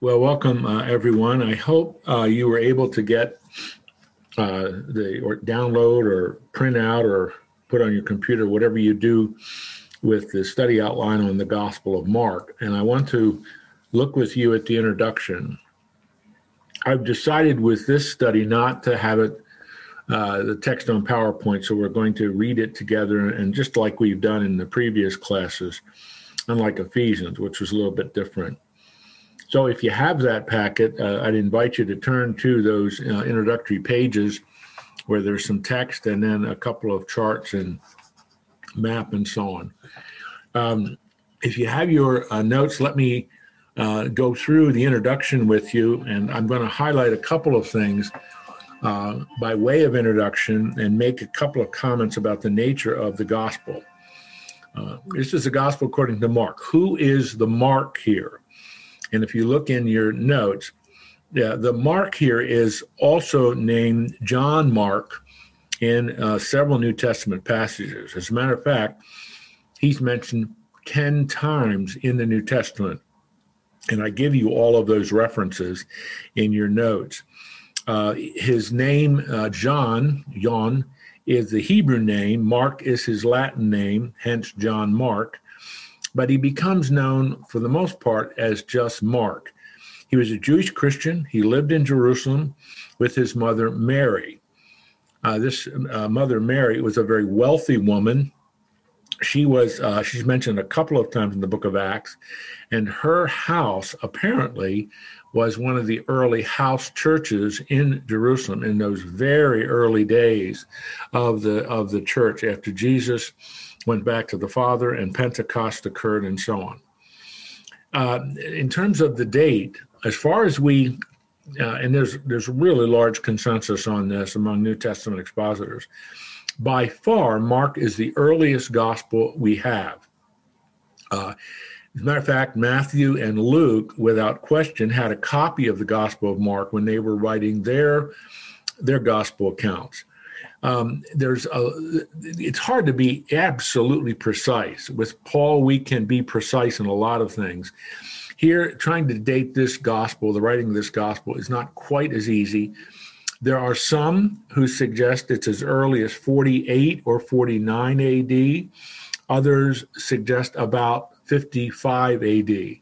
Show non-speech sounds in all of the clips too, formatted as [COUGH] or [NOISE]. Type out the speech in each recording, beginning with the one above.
Well, welcome uh, everyone. I hope uh, you were able to get uh, the or download or print out or put on your computer whatever you do with the study outline on the Gospel of Mark. And I want to look with you at the introduction. I've decided with this study not to have it uh, the text on PowerPoint, so we're going to read it together and just like we've done in the previous classes, unlike Ephesians, which was a little bit different. So if you have that packet, uh, I'd invite you to turn to those uh, introductory pages where there's some text and then a couple of charts and map and so on. Um, if you have your uh, notes, let me uh, go through the introduction with you, and I'm going to highlight a couple of things uh, by way of introduction and make a couple of comments about the nature of the gospel. Uh, this is the gospel according to Mark. Who is the Mark here? And if you look in your notes, yeah, the Mark here is also named John Mark in uh, several New Testament passages. As a matter of fact, he's mentioned 10 times in the New Testament. And I give you all of those references in your notes. Uh, his name, uh, John, John, is the Hebrew name. Mark is his Latin name, hence John Mark but he becomes known for the most part as just Mark. He was a Jewish Christian. He lived in Jerusalem with his mother Mary. Uh, this uh, mother Mary was a very wealthy woman. She was uh, she's mentioned a couple of times in the book of Acts, and her house apparently was one of the early house churches in Jerusalem in those very early days of the of the church after Jesus went back to the Father, and Pentecost occurred, and so on. Uh, in terms of the date, as far as we, uh, and there's there's really large consensus on this among New Testament expositors. By far, Mark is the earliest gospel we have. Uh, as a matter of fact, Matthew and Luke, without question, had a copy of the Gospel of Mark when they were writing their their gospel accounts um, there's a, it's hard to be absolutely precise. With Paul, we can be precise in a lot of things. Here, trying to date this gospel, the writing of this gospel, is not quite as easy. There are some who suggest it's as early as 48 or 49 AD. Others suggest about 55 AD.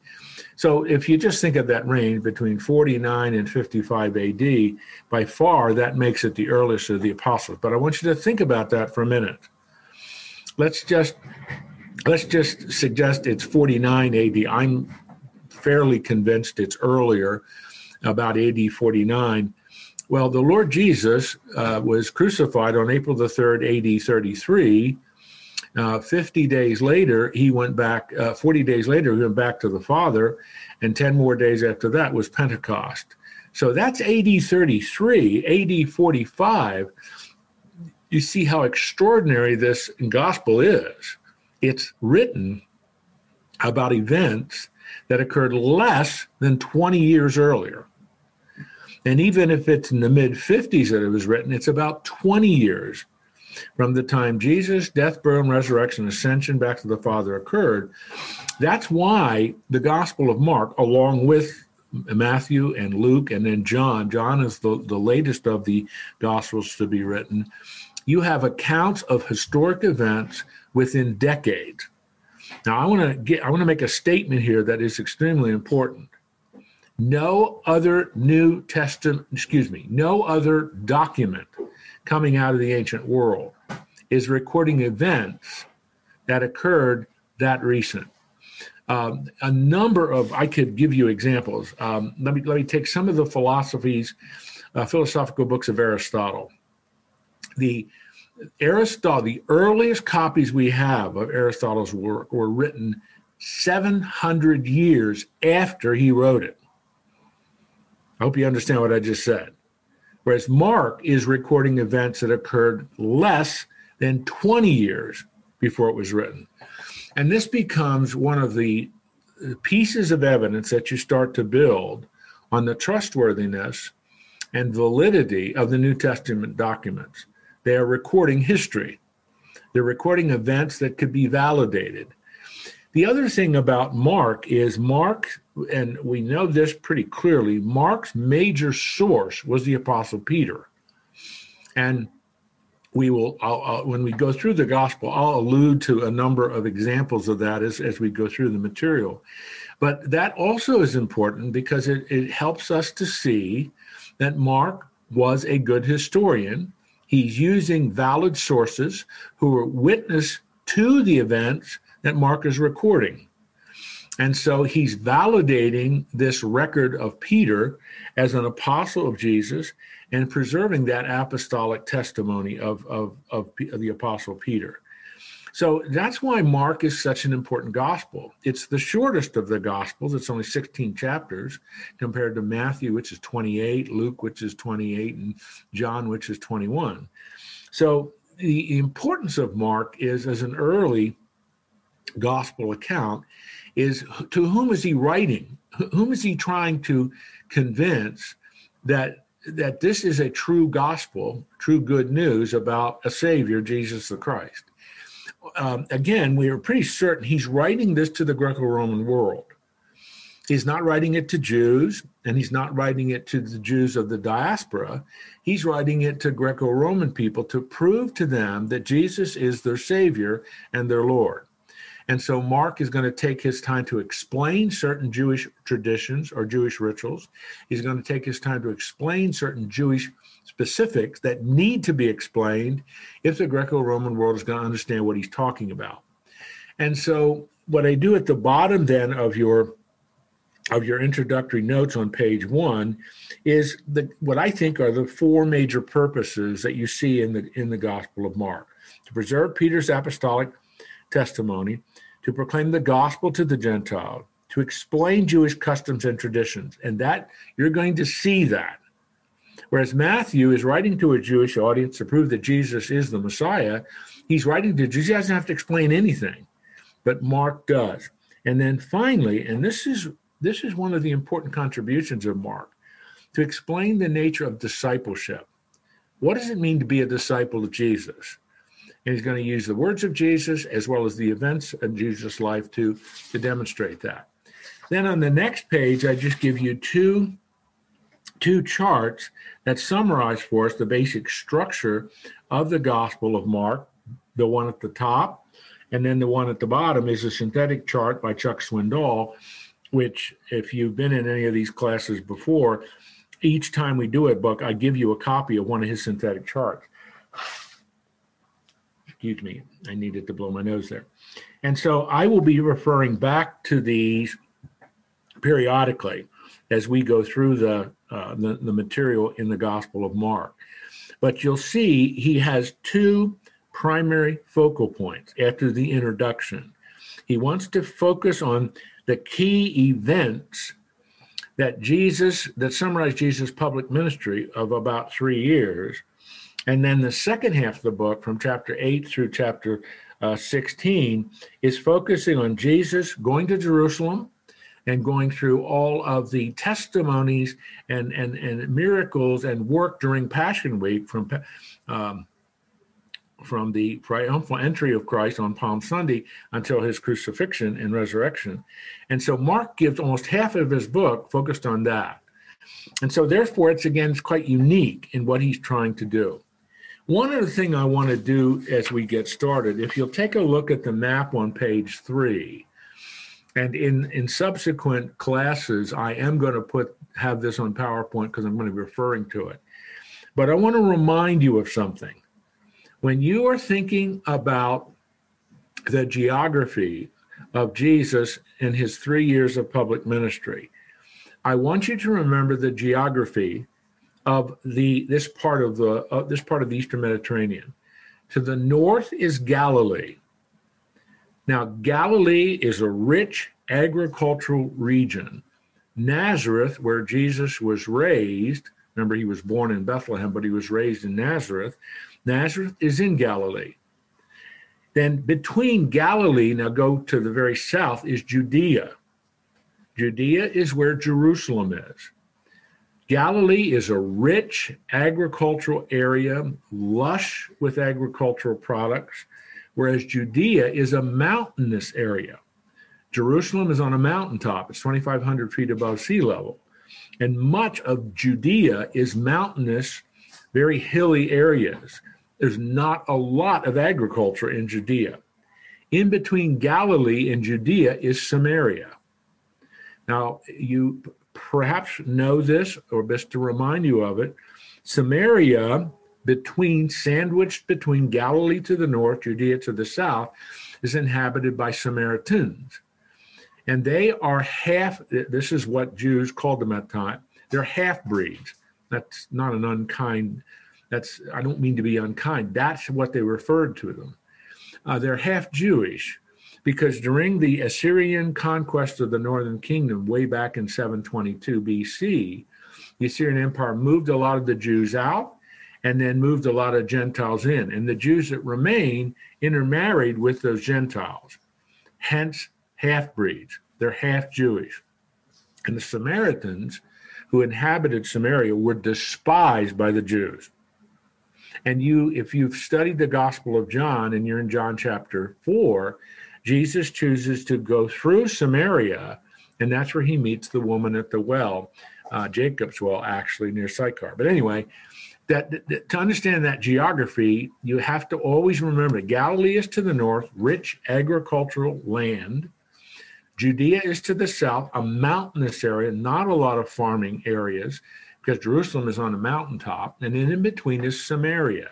So if you just think of that range between 49 and 55 AD, by far that makes it the earliest of the apostles. But I want you to think about that for a minute. Let's just let's just suggest it's 49 AD. I'm fairly convinced it's earlier, about AD 49. Well, the Lord Jesus uh, was crucified on April the 3rd, AD 33 uh, 50 days later, he went back, uh, 40 days later, he went back to the Father, and 10 more days after that was Pentecost. So that's AD 33, AD 45. You see how extraordinary this gospel is. It's written about events that occurred less than 20 years earlier. And even if it's in the mid 50s that it was written, it's about 20 years from the time Jesus' death, burial, and resurrection, ascension back to the Father occurred. That's why the Gospel of Mark, along with Matthew and Luke and then John, John is the, the latest of the Gospels to be written. You have accounts of historic events within decades. Now, I want to get I want to make a statement here that is extremely important. No other New Testament, excuse me, no other document coming out of the ancient world is recording events that occurred that recent. Um, a number of I could give you examples. Um, let me let me take some of the philosophies, uh, philosophical books of Aristotle. The Aristotle, the earliest copies we have of Aristotle's work were written 700 years after he wrote it. I hope you understand what I just said. Whereas Mark is recording events that occurred less than 20 years before it was written. And this becomes one of the uh, pieces of evidence that you start to build on the trustworthiness and validity of the New Testament documents. They are recording history, they're recording events that could be validated. The other thing about Mark is Mark and we know this pretty clearly, Mark's major source was the Apostle Peter. And we will, I'll, I'll, when we go through the gospel, I'll allude to a number of examples of that as, as we go through the material. But that also is important because it, it helps us to see that Mark was a good historian. He's using valid sources who were witness to the events that Mark is recording. And so he's validating this record of Peter as an apostle of Jesus and preserving that apostolic testimony of, of, of, of the apostle Peter. So that's why Mark is such an important gospel. It's the shortest of the gospels. It's only 16 chapters compared to Matthew, which is 28, Luke, which is 28, and John, which is 21. So the importance of Mark is as an early gospel account is to whom is he writing? Whom is he trying to convince that that this is a true gospel, true good news about a Savior, Jesus the Christ. Um, again, we are pretty certain he's writing this to the Greco Roman world. He's not writing it to Jews, and he's not writing it to the Jews of the diaspora. He's writing it to Greco Roman people to prove to them that Jesus is their Savior and their Lord. And so Mark is going to take his time to explain certain Jewish traditions or Jewish rituals. He's going to take his time to explain certain Jewish specifics that need to be explained if the Greco Roman world is going to understand what he's talking about. And so what I do at the bottom then of your of your introductory notes on page one is the what I think are the four major purposes that you see in the in the Gospel of Mark to preserve Peter's apostolic testimony, to proclaim the gospel to the Gentile, to explain Jewish customs and traditions. And that you're going to see that. Whereas Matthew is writing to a Jewish audience to prove that Jesus is the Messiah, he's writing to Jews. He doesn't have to explain anything, but Mark does. And then finally, and this is this is one of the important contributions of Mark, to explain the nature of discipleship. What does it mean to be a disciple of Jesus? He's going to use the words of Jesus as well as the events of Jesus' life to, to demonstrate that. Then on the next page, I just give you two, two charts that summarize for us the basic structure of the Gospel of Mark. The one at the top, and then the one at the bottom is a synthetic chart by Chuck Swindoll, which, if you've been in any of these classes before, each time we do a book, I give you a copy of one of his synthetic charts excuse me, I needed to blow my nose there. And so I will be referring back to these periodically as we go through the, uh, the, the material in the Gospel of Mark. But you'll see he has two primary focal points after the introduction. He wants to focus on the key events that Jesus, that summarize Jesus' public ministry of about three years, and then the second half of the book, from chapter 8 through chapter uh, 16, is focusing on Jesus going to Jerusalem and going through all of the testimonies and, and, and miracles and work during Passion Week from, um, from the triumphal entry of Christ on Palm Sunday until his crucifixion and resurrection. And so Mark gives almost half of his book focused on that. And so, therefore, it's again it's quite unique in what he's trying to do. One other thing I want to do as we get started, if you'll take a look at the map on page three, and in, in subsequent classes, I am going to put have this on PowerPoint because I'm going to be referring to it. But I want to remind you of something. When you are thinking about the geography of Jesus in his three years of public ministry, I want you to remember the geography of the this part of the uh, this part of the eastern Mediterranean. To the north is Galilee. Now, Galilee is a rich agricultural region. Nazareth, where Jesus was raised, remember he was born in Bethlehem, but he was raised in Nazareth. Nazareth is in Galilee. Then between Galilee, now go to the very south, is Judea. Judea is where Jerusalem is. Galilee is a rich agricultural area, lush with agricultural products, whereas Judea is a mountainous area. Jerusalem is on a mountaintop, it's 2,500 feet above sea level. And much of Judea is mountainous, very hilly areas. There's not a lot of agriculture in Judea. In between Galilee and Judea is Samaria. Now, you perhaps know this, or best to remind you of it. Samaria, between sandwiched between Galilee to the north, Judea to the south, is inhabited by Samaritans. And they are half, this is what Jews called them at the time, they're half breeds. That's not an unkind, that's, I don't mean to be unkind. That's what they referred to them. Uh, they're half Jewish because during the Assyrian conquest of the northern kingdom way back in 722 BC, the Assyrian Empire moved a lot of the Jews out and then moved a lot of Gentiles in. And the Jews that remain intermarried with those Gentiles, hence half breeds. They're half Jewish. And the Samaritans who inhabited Samaria were despised by the Jews. And you, if you've studied the Gospel of John and you're in John chapter 4, Jesus chooses to go through Samaria, and that's where he meets the woman at the well, uh, Jacob's well, actually, near Sychar. But anyway, that, that, to understand that geography, you have to always remember Galilee is to the north, rich agricultural land. Judea is to the south, a mountainous area, not a lot of farming areas, because Jerusalem is on a mountaintop. And then in between is Samaria.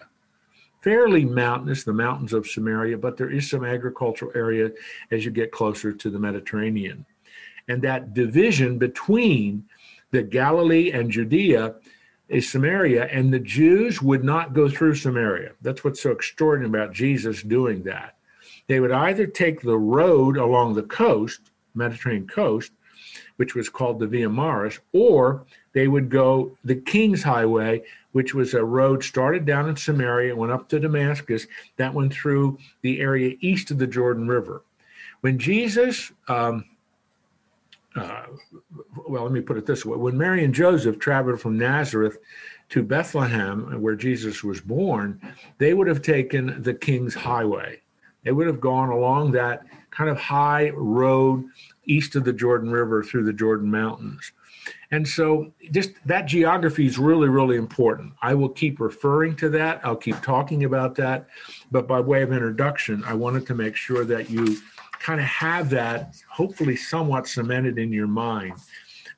Fairly mountainous, the mountains of Samaria, but there is some agricultural area as you get closer to the Mediterranean. And that division between the Galilee and Judea is Samaria, and the Jews would not go through Samaria. That's what's so extraordinary about Jesus doing that. They would either take the road along the coast, Mediterranean coast, which was called the Via Maris, or they would go the King's Highway, which was a road started down in Samaria, and went up to Damascus, that went through the area east of the Jordan River. When Jesus um, uh, well, let me put it this way. When Mary and Joseph traveled from Nazareth to Bethlehem, where Jesus was born, they would have taken the King's Highway. They would have gone along that kind of high road east of the Jordan River through the Jordan Mountains. And so, just that geography is really, really important. I will keep referring to that. I'll keep talking about that. But by way of introduction, I wanted to make sure that you kind of have that hopefully somewhat cemented in your mind,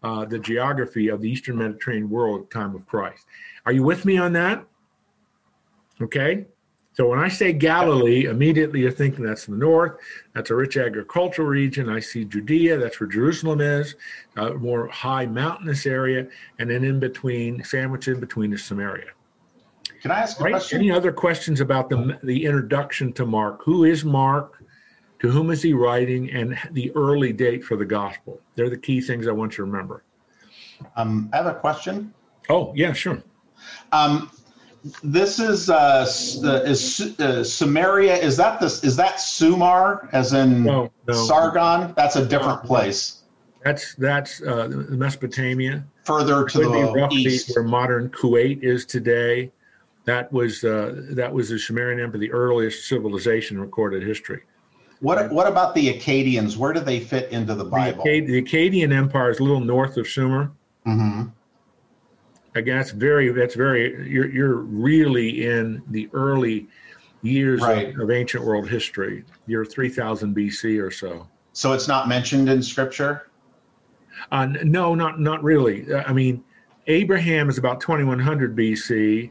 uh, the geography of the Eastern Mediterranean world at the time of Christ. Are you with me on that? Okay. So when I say Galilee, immediately you're thinking that's the north. That's a rich agricultural region. I see Judea, that's where Jerusalem is, a more high mountainous area, and then in between, sandwiched in between is Samaria. Can I ask a right? question? Any other questions about the the introduction to Mark? Who is Mark? To whom is he writing and the early date for the gospel? They're the key things I want you to remember. Um, I have a question. Oh, yeah, sure. Um, this is uh, is uh, Samaria. Is that this? Is that Sumer, as in no, no. Sargon? That's a different place. That's that's uh, Mesopotamia. Further to the roughly east, where modern Kuwait is today. That was uh, that was the Sumerian Empire, the earliest civilization in recorded history. What what about the Akkadians? Where do they fit into the Bible? The, Akkad, the Akkadian Empire is a little north of Sumer. Mm-hmm. Again, that's very that's very you're you're really in the early years Right. of, of ancient world history. You're 3000 BC or so. So it's not mentioned in Scripture. Uh, no, not not really. Uh, I mean, Abraham is about 2100 BC,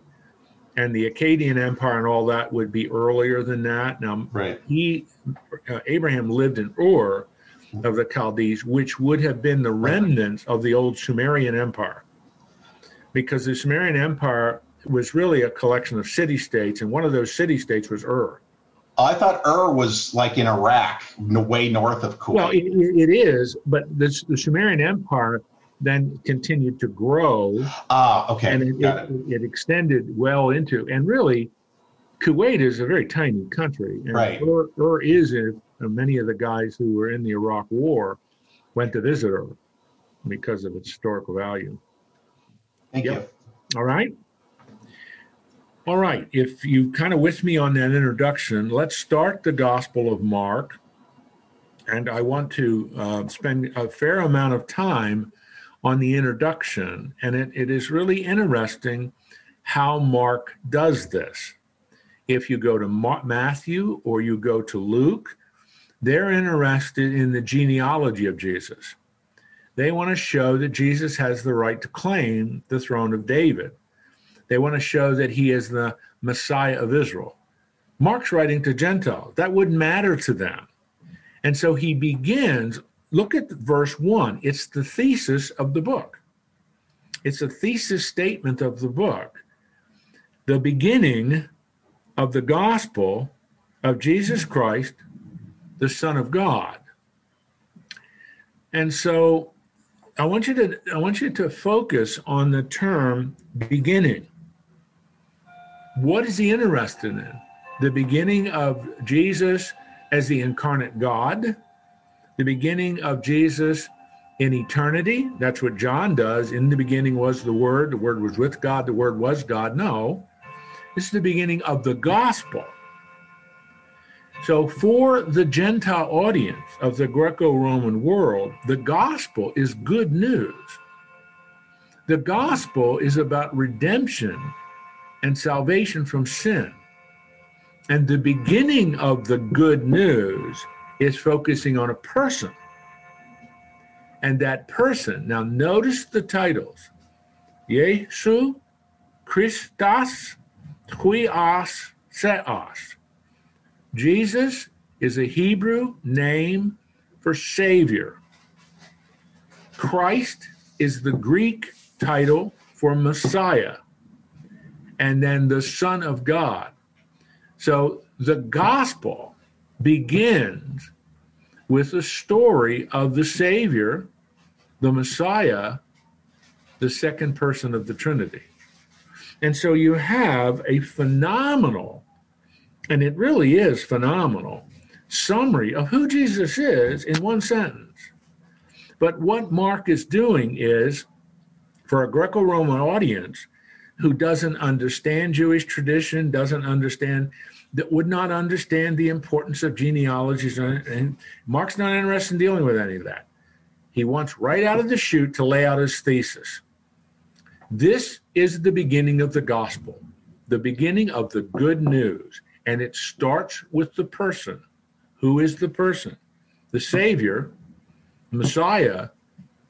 and the Akkadian Empire and all that would be earlier than that. Now, Right. he uh, Abraham lived in Ur of the Chaldees, which would have been the remnants of the old Sumerian Empire, because the Sumerian Empire was really a collection of city states, and one of those city states was Ur. I thought Ur was like in Iraq, way north of Kuwait. Well, it, it is, but the, the Sumerian Empire then continued to grow. ah, okay, and it, it. it, it extended well into and really kuwait is a very tiny country and Right. Ur, Ur is in many of the guys who were in the iraq war went to visit Ur because of its historical value Thank Yep. all right all right if you kind of with me on that introduction let's start the gospel of mark and I want to uh, spend a fair amount of time on the introduction. And it, it is really interesting how Mark does this. If you go to Matthew or you go to Luke, they're interested in the genealogy of Jesus. They want to show that Jesus has the right to claim the throne of David. They want to show that he is the Messiah of Israel. Mark's writing to Gentiles. That wouldn't matter to them. And so he begins, look at verse one. It's the thesis of the book, it's a thesis statement of the book. The beginning of the gospel of Jesus Christ, the Son of God. And so I want you to I want you to focus on the term beginning. What is he interested in? The beginning of Jesus as the incarnate God, the beginning of Jesus in eternity. That's what John does. In the beginning was the Word, the Word was with God, the Word was God. No, this is the beginning of the gospel. So, for the Gentile audience of the Greco Roman world, the gospel is good news. The gospel is about redemption and salvation from sin. And the beginning of the good news is focusing on a person. And that person, now notice the titles Yesu, Christos, Huios, Theos. Jesus is a Hebrew name for Savior. Christ is the Greek title for Messiah. And then the Son of God. So the gospel begins with the story of the Savior, the Messiah, the second person of the Trinity. And so you have a phenomenal, and it really is phenomenal, summary of who Jesus is in one sentence. But what Mark is doing is, for a Greco Roman audience, who doesn't understand Jewish tradition, doesn't understand, that would not understand the importance of genealogies. And Mark's not interested in dealing with any of that. He wants right out of the chute to lay out his thesis. This is the beginning of the gospel, the beginning of the good news. And it starts with the person. Who is the person? The Savior, Messiah,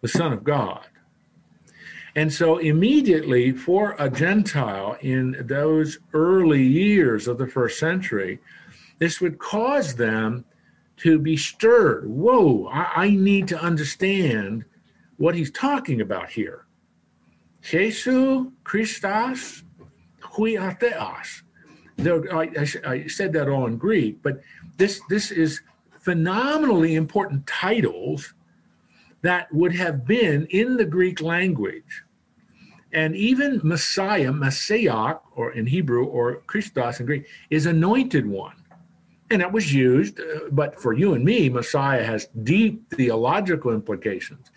the Son of God. And so, immediately for a Gentile in those early years of the first century, this would cause them to be stirred. Whoa, I, I need to understand what he's talking about here. Jesus Christos I, I, I said that all in Greek, but this this is phenomenally important titles that would have been in the Greek language and even Messiah, Messiah, or in Hebrew, or Christos in Greek, is anointed one. And that was used, uh, but for you and me, Messiah has deep theological implications.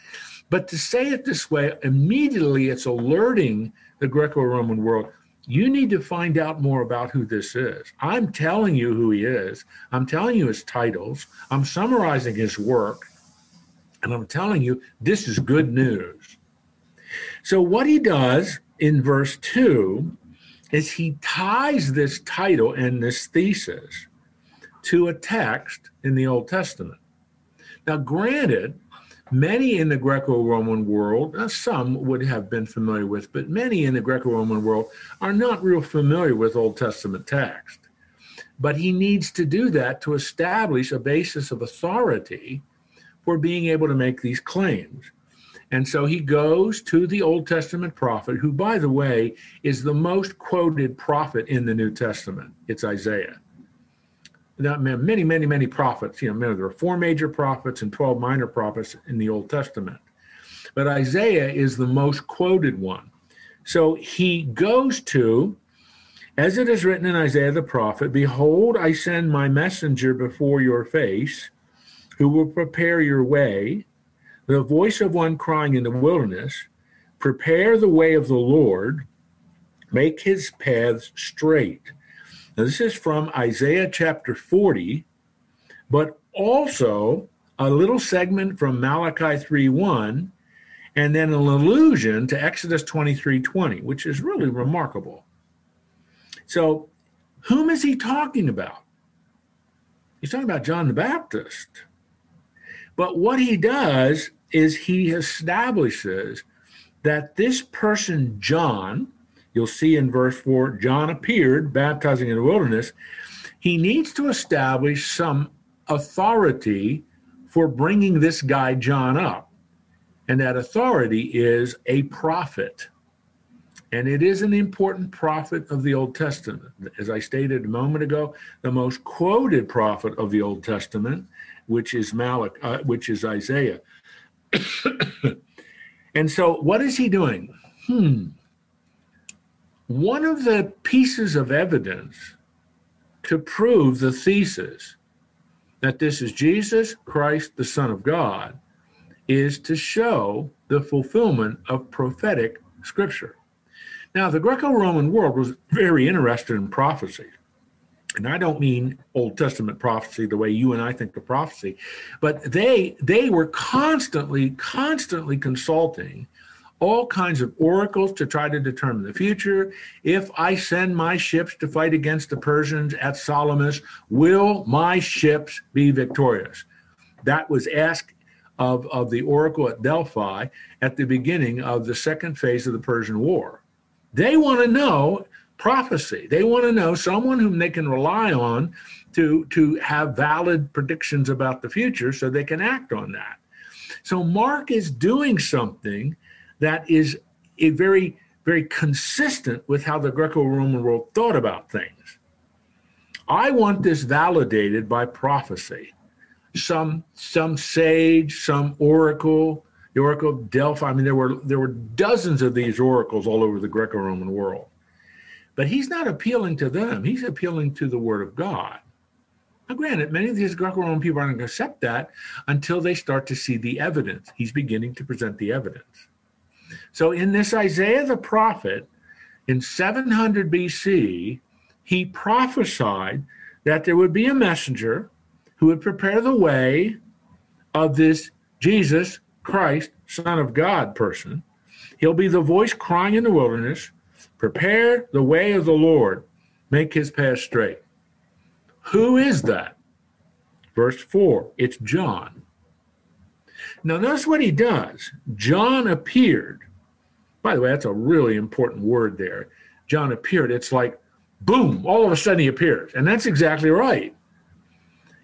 But to say it this way, immediately it's alerting the Greco Roman world you need to find out more about who this is. I'm telling you who he is, I'm telling you his titles, I'm summarizing his work, and I'm telling you this is good news. So, what he does in verse 2 is he ties this title and this thesis to a text in the Old Testament. Now, granted, many in the Greco Roman world, uh, some would have been familiar with, but many in the Greco Roman world are not real familiar with Old Testament text. But he needs to do that to establish a basis of authority for being able to make these claims. And so he goes to the Old Testament prophet, who, by the way, is the most quoted prophet in the New Testament. It's Isaiah. Many, many, many prophets, you know, there are four major prophets and 12 minor prophets in the Old Testament. But Isaiah is the most quoted one. So he goes to, as it is written in Isaiah the prophet, Behold, I send my messenger before your face, who will prepare your way the voice of one crying in the wilderness, Prepare the way of the Lord, make his paths straight. Now, this is from Isaiah chapter 40, but also a little segment from Malachi 3:1, and then an allusion to Exodus 23:20, which is really remarkable. So, whom is he talking about? He's talking about John the Baptist. But what he does is he establishes that this person, John, you'll see in verse 4, John appeared baptizing in the wilderness. He needs to establish some authority for bringing this guy, John, up. And that authority is a prophet. And it is an important prophet of the Old Testament. As I stated a moment ago, the most quoted prophet of the Old Testament, which is Malach, uh, which is Isaiah. [COUGHS] and so, what is he doing? Hmm. One of the pieces of evidence to prove the thesis that this is Jesus Christ, the Son of God, is to show the fulfillment of prophetic scripture. Now, the Greco Roman world was very interested in prophecy. And I don't mean Old Testament prophecy the way you and I think of prophecy, but they they were constantly, constantly consulting all kinds of oracles to try to determine the future. If I send my ships to fight against the Persians at Salamis, will my ships be victorious? That was asked of, of the oracle at Delphi at the beginning of the second phase of the Persian War. They want to know prophecy. They want to know someone whom they can rely on to, to have valid predictions about the future so they can act on that. So Mark is doing something that is a very, very consistent with how the Greco Roman world thought about things. I want this validated by prophecy. Some, some sage, some oracle, the Oracle of Delphi. I mean, there were there were dozens of these oracles all over the Greco-Roman world. But he's not appealing to them. He's appealing to the Word of God. Now, granted, many of these Greco-Roman people aren't going to accept that until they start to see the evidence. He's beginning to present the evidence. So in this Isaiah the prophet, in 700 BC, he prophesied that there would be a messenger who would prepare the way of this Jesus Christ, Son of God person. He'll be the voice crying in the wilderness, prepare the way of the Lord, make his path straight. Who is that? Verse 4, it's John. Now, notice what he does. John appeared by the way, that's a really important word there. John appeared. It's like, boom, all of a sudden he appears. And that's exactly right.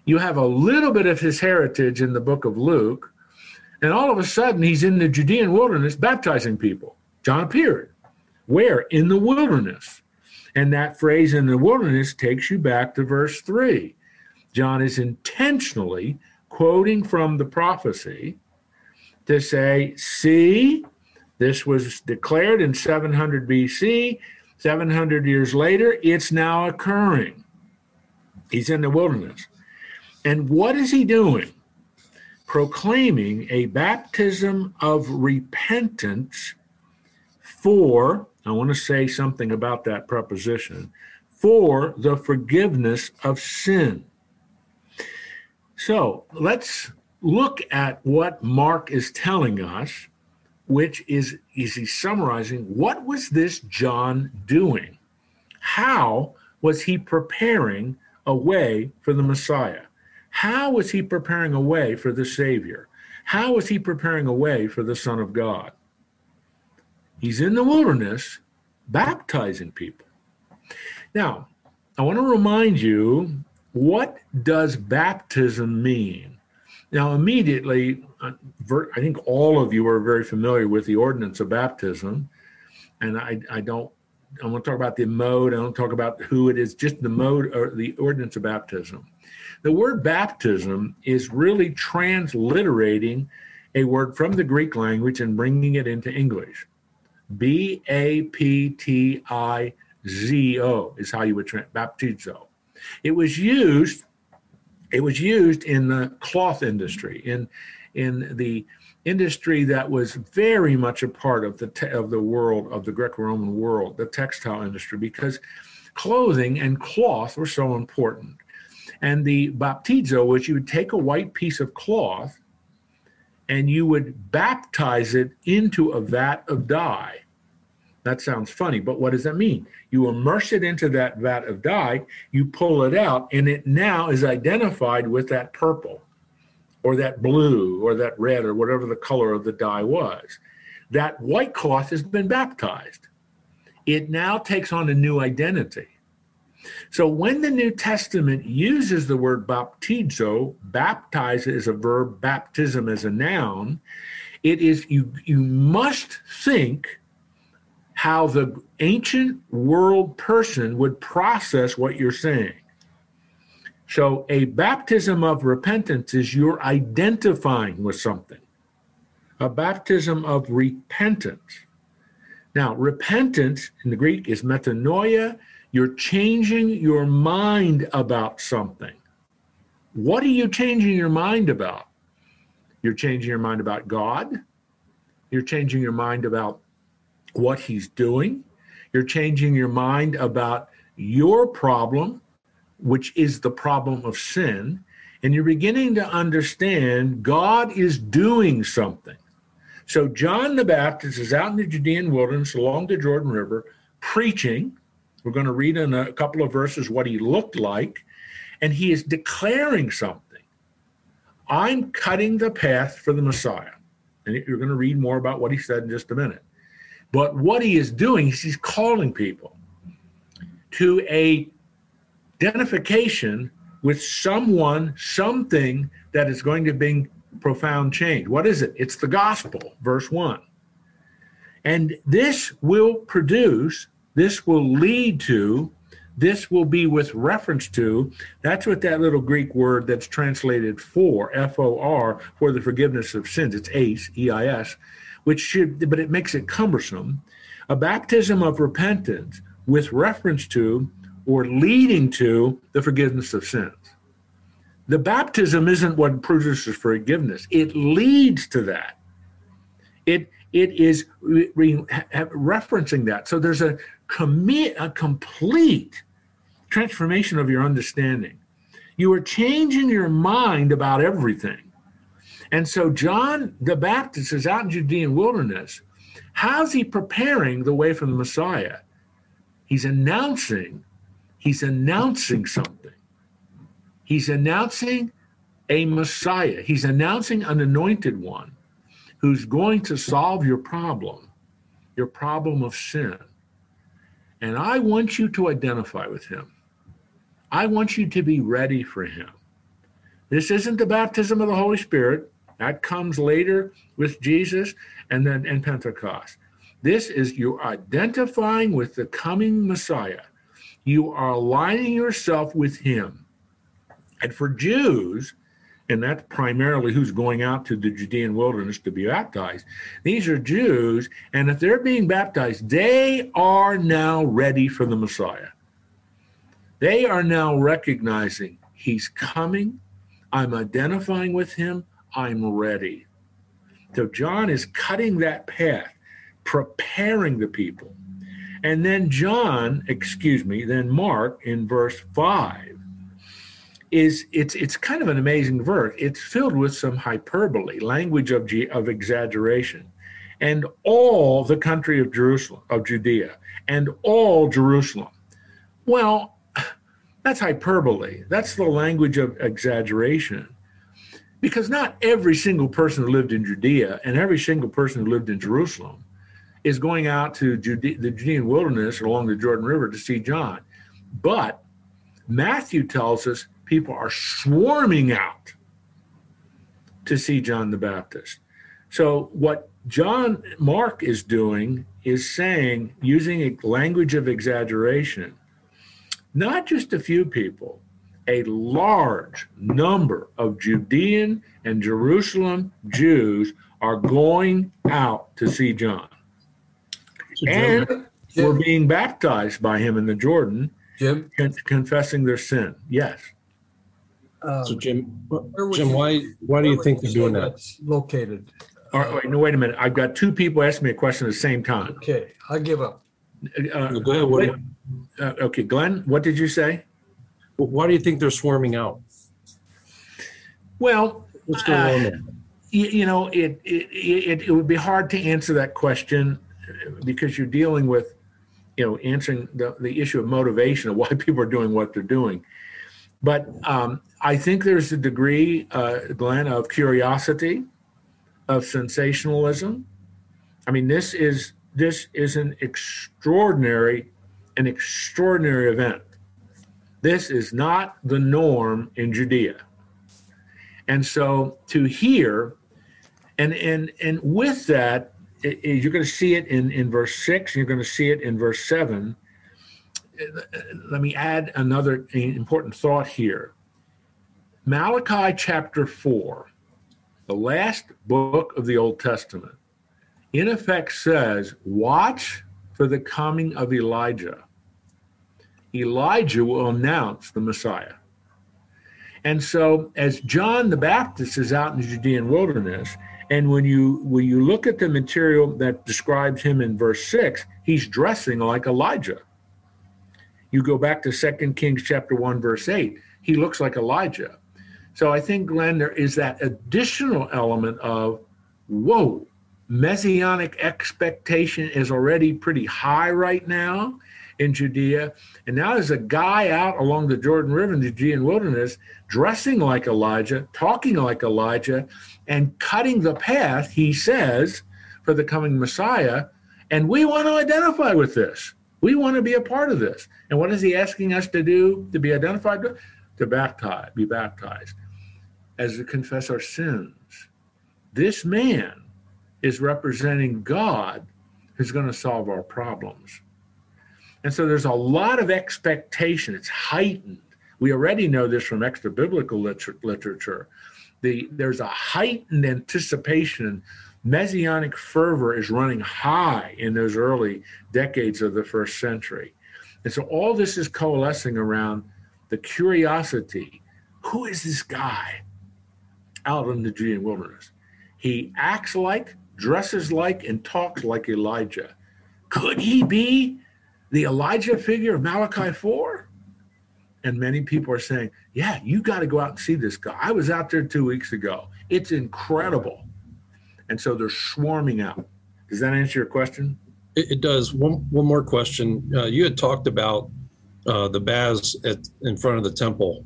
You have a little bit of his heritage in the book of Luke, and all of a sudden he's in the Judean wilderness baptizing people. John appeared. Where? In the wilderness. And that phrase in the wilderness takes you back to verse 3. John is intentionally quoting from the prophecy to say, See, this was declared in 700 BC. 700 years later, it's now occurring. He's in the wilderness. And what is he doing? Proclaiming a baptism of repentance for, I want to say something about that preposition, for the forgiveness of sin. So let's look at what Mark is telling us which is is he summarizing what was this John doing? How was he preparing a way for the Messiah? How was he preparing a way for the Savior? How was he preparing a way for the Son of God? He's in the wilderness baptizing people. Now, I want to remind you what does baptism mean? Now, immediately, uh, I think all of you are very familiar with the ordinance of baptism, and I, I don't. I want to talk about the mode. I don't talk about who it is. Just the mode or the ordinance of baptism. The word baptism is really transliterating a word from the Greek language and bringing it into English. B A P T I Z O is how you would translate baptizo. It was used it was used in the cloth industry, in in the industry that was very much a part of the te- of the world of the Greco-Roman world, the textile industry, because clothing and cloth were so important. And the baptizo was you would take a white piece of cloth and you would baptize it into a vat of dye. That sounds funny, but what does that mean? You immerse it into that vat of dye, you pull it out, and it now is identified with that purple or that blue or that red or whatever the color of the dye was. That white cloth has been baptized. It now takes on a new identity. So when the New Testament uses the word baptizo, baptize is a verb, baptism is a noun, it is you you must think how the ancient world person would process what you're saying. So a baptism of repentance is you're identifying with something. A baptism of repentance. Now, repentance in the Greek is metanoia you're changing your mind about something. What are you changing your mind about? You're changing your mind about God. You're changing your mind about what He's doing. You're changing your mind about your problem, which is the problem of sin. And you're beginning to understand God is doing something. So John the Baptist is out in the Judean wilderness along the Jordan River preaching we're going to read in a couple of verses what he looked like, and he is declaring something. I'm cutting the path for the Messiah. And you're going to read more about what he said in just a minute. But what he is doing is he's calling people to a identification with someone, something that is going to bring profound change. What is it? It's the gospel, verse 1. And this will produce this will lead to, this will be with reference to. That's what that little Greek word that's translated for, F O R, for the forgiveness of sins. It's eis, E I S, which should, but it makes it cumbersome. A baptism of repentance with reference to or leading to the forgiveness of sins. The baptism isn't what produces forgiveness, it leads to that. It it is re- re- referencing that. So there's a commit a complete transformation of your understanding. You are changing your mind about everything. And so John the Baptist is out in Judean wilderness. How's he preparing the way for the Messiah? He's announcing, he's announcing something. He's announcing a Messiah. He's announcing an anointed one who's going to solve your problem, your problem of sin. And I want you to identify with him. I want you to be ready for him. This isn't the baptism of the Holy Spirit. That comes later with Jesus and then in Pentecost. This is you identifying with the coming Messiah. You are aligning yourself with him. And for Jews, and that's primarily who's going out to the Judean wilderness to be baptized. These are Jews, and if they're being baptized, they are now ready for the Messiah. They are now recognizing he's coming, I'm identifying with him, I'm ready. So John is cutting that path, preparing the people. And then John, excuse me, then Mark in verse 5 is it's it's kind of an amazing verse. It's filled with some hyperbole, language of of exaggeration, and all the country of Jerusalem of Judea and all Jerusalem. Well, [SIGHS] that's hyperbole. That's the language of exaggeration. Because not every single person who lived in Judea and every single person who lived in Jerusalem is going out to Judea, the Judean wilderness along the Jordan River to see John. But Matthew tells us people are swarming out to see John the Baptist. So, what John Mark is doing is saying, using a language of exaggeration, not just a few people, a large number of Judean and Jerusalem Jews are going out to see John. and Jim, were being baptized by him in the Jordan, Jim? Con- confessing their sin. Yes. Um, so Jim, Jim, why why do you think they're doing that? Located. All right, wait, no, wait a minute. I've got two people asking me a question at the same time. Okay, I give up. Uh, go ahead, Woody. Uh, okay, Glenn, what did you say? Why do you think they're swarming out? Well, what's going uh, on there? You, you know, it, it it it would be hard to answer that question because you're dealing with, you know, answering the, the issue of motivation of why [LAUGHS] people are doing what they're doing. But um, I think there's a degree, uh, Glenn, of curiosity, of sensationalism. I mean, this is this is an extraordinary, an extraordinary event. This is not the norm in Judea. And so to hear, and and and with that, it, it, you're going to see it in in verse six. And You're going to see it in verse seven. Let me add another important thought here. Malachi chapter four, the last book of the Old Testament, in effect says, "Watch for the coming of Elijah." Elijah will announce the Messiah. And so, as John the Baptist is out in the Judean wilderness, and when you when you look at the material that describes him in verse six, he's dressing like Elijah. You go back to 2 Kings chapter 1, verse 8, he looks like Elijah. So I think, Glenn, there is that additional element of, whoa, messianic expectation is already pretty high right now in Judea. And now there's a guy out along the Jordan River in the Judean wilderness dressing like Elijah, talking like Elijah, and cutting the path, he says, for the coming Messiah. And we want to identify with this. We want to be a part of this. And what is he asking us to do to be identified with? To baptize, be baptized, as to confess our sins. This man is representing God who's going to solve our problems. And so there's a lot of expectation. It's heightened. We already know this from extra biblical liter- literature. The, there's a heightened anticipation. Messianic fervor is running high in those early decades of the first century. And so all this is coalescing around the curiosity who is this guy out in the Judean wilderness? He acts like, dresses like, and talks like Elijah. Could he be the Elijah figure of Malachi 4? And many people are saying, yeah, you got to go out and see this guy. I was out there two weeks ago. It's incredible. And so they're swarming out. Does that answer your question? It, it does. One, one more question. Uh, you had talked about uh, the baths at, in front of the temple,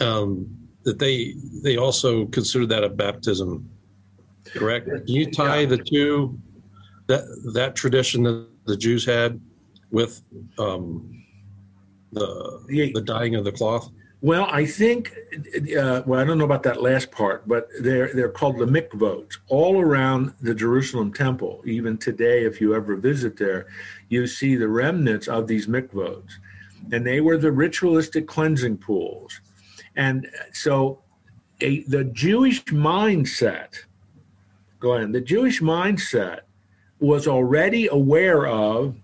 um, that they they also consider that a baptism, correct? Can you tie the two, that that tradition that the Jews had with um, the the dyeing of the cloth? Well, I think, uh, well, I don't know about that last part, but they're they're called the mikvot all around the Jerusalem temple. Even today, if you ever visit there, you see the remnants of these mikvot, and they were the ritualistic cleansing pools. And so, a, the Jewish mindset, Glenn, the Jewish mindset was already aware of